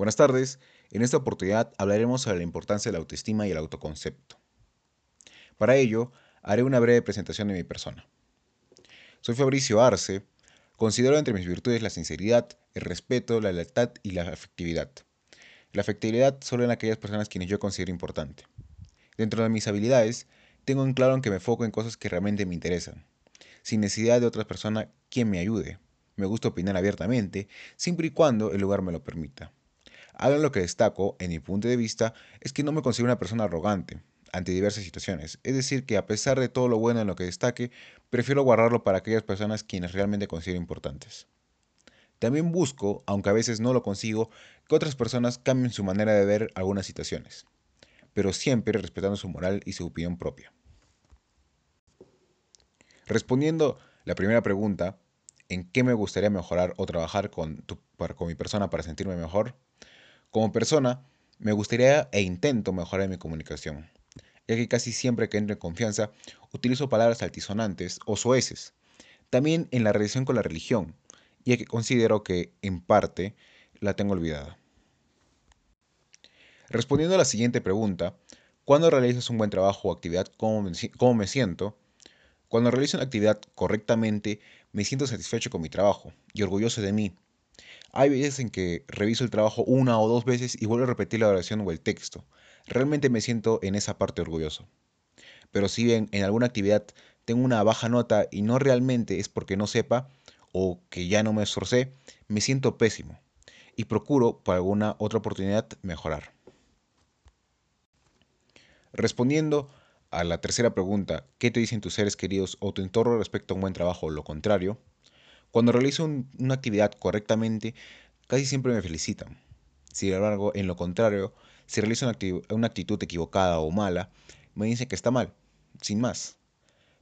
Buenas tardes, en esta oportunidad hablaremos sobre la importancia de la autoestima y el autoconcepto. Para ello, haré una breve presentación de mi persona. Soy Fabricio Arce, considero entre mis virtudes la sinceridad, el respeto, la lealtad y la afectividad. La afectividad solo en aquellas personas quienes yo considero importante. Dentro de mis habilidades, tengo en claro que me foco en cosas que realmente me interesan, sin necesidad de otra persona quien me ayude. Me gusta opinar abiertamente, siempre y cuando el lugar me lo permita. Algo en lo que destaco, en mi punto de vista, es que no me considero una persona arrogante ante diversas situaciones. Es decir, que a pesar de todo lo bueno en lo que destaque, prefiero guardarlo para aquellas personas quienes realmente considero importantes. También busco, aunque a veces no lo consigo, que otras personas cambien su manera de ver algunas situaciones, pero siempre respetando su moral y su opinión propia. Respondiendo la primera pregunta, ¿en qué me gustaría mejorar o trabajar con, con mi persona para sentirme mejor? Como persona, me gustaría e intento mejorar mi comunicación, ya que casi siempre que entro en confianza utilizo palabras altisonantes o soeces. También en la relación con la religión, ya que considero que, en parte, la tengo olvidada. Respondiendo a la siguiente pregunta, ¿cuándo realizas un buen trabajo o actividad, cómo me, cómo me siento? Cuando realizo una actividad correctamente, me siento satisfecho con mi trabajo y orgulloso de mí, hay veces en que reviso el trabajo una o dos veces y vuelvo a repetir la oración o el texto. Realmente me siento en esa parte orgulloso. Pero si bien en alguna actividad tengo una baja nota y no realmente es porque no sepa o que ya no me esforcé, me siento pésimo y procuro para alguna otra oportunidad mejorar. Respondiendo a la tercera pregunta, ¿qué te dicen tus seres queridos o tu entorno respecto a un buen trabajo o lo contrario? Cuando realizo una actividad correctamente, casi siempre me felicitan. Sin embargo, en lo contrario, si realizo una, una actitud equivocada o mala, me dicen que está mal, sin más.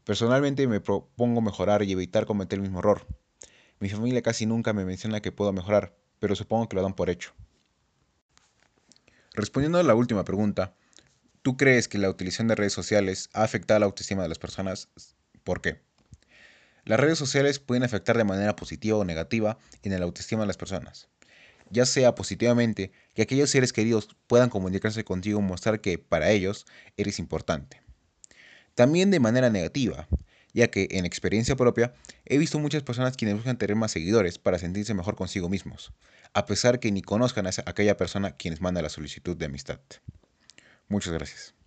Personalmente me propongo mejorar y evitar cometer el mismo error. Mi familia casi nunca me menciona que puedo mejorar, pero supongo que lo dan por hecho. Respondiendo a la última pregunta, ¿tú crees que la utilización de redes sociales ha afectado la autoestima de las personas? ¿Por qué? Las redes sociales pueden afectar de manera positiva o negativa en la autoestima de las personas. Ya sea positivamente, que aquellos seres queridos puedan comunicarse contigo y mostrar que para ellos eres importante. También de manera negativa, ya que en experiencia propia he visto muchas personas quienes buscan tener más seguidores para sentirse mejor consigo mismos, a pesar que ni conozcan a aquella persona quienes manda la solicitud de amistad. Muchas gracias.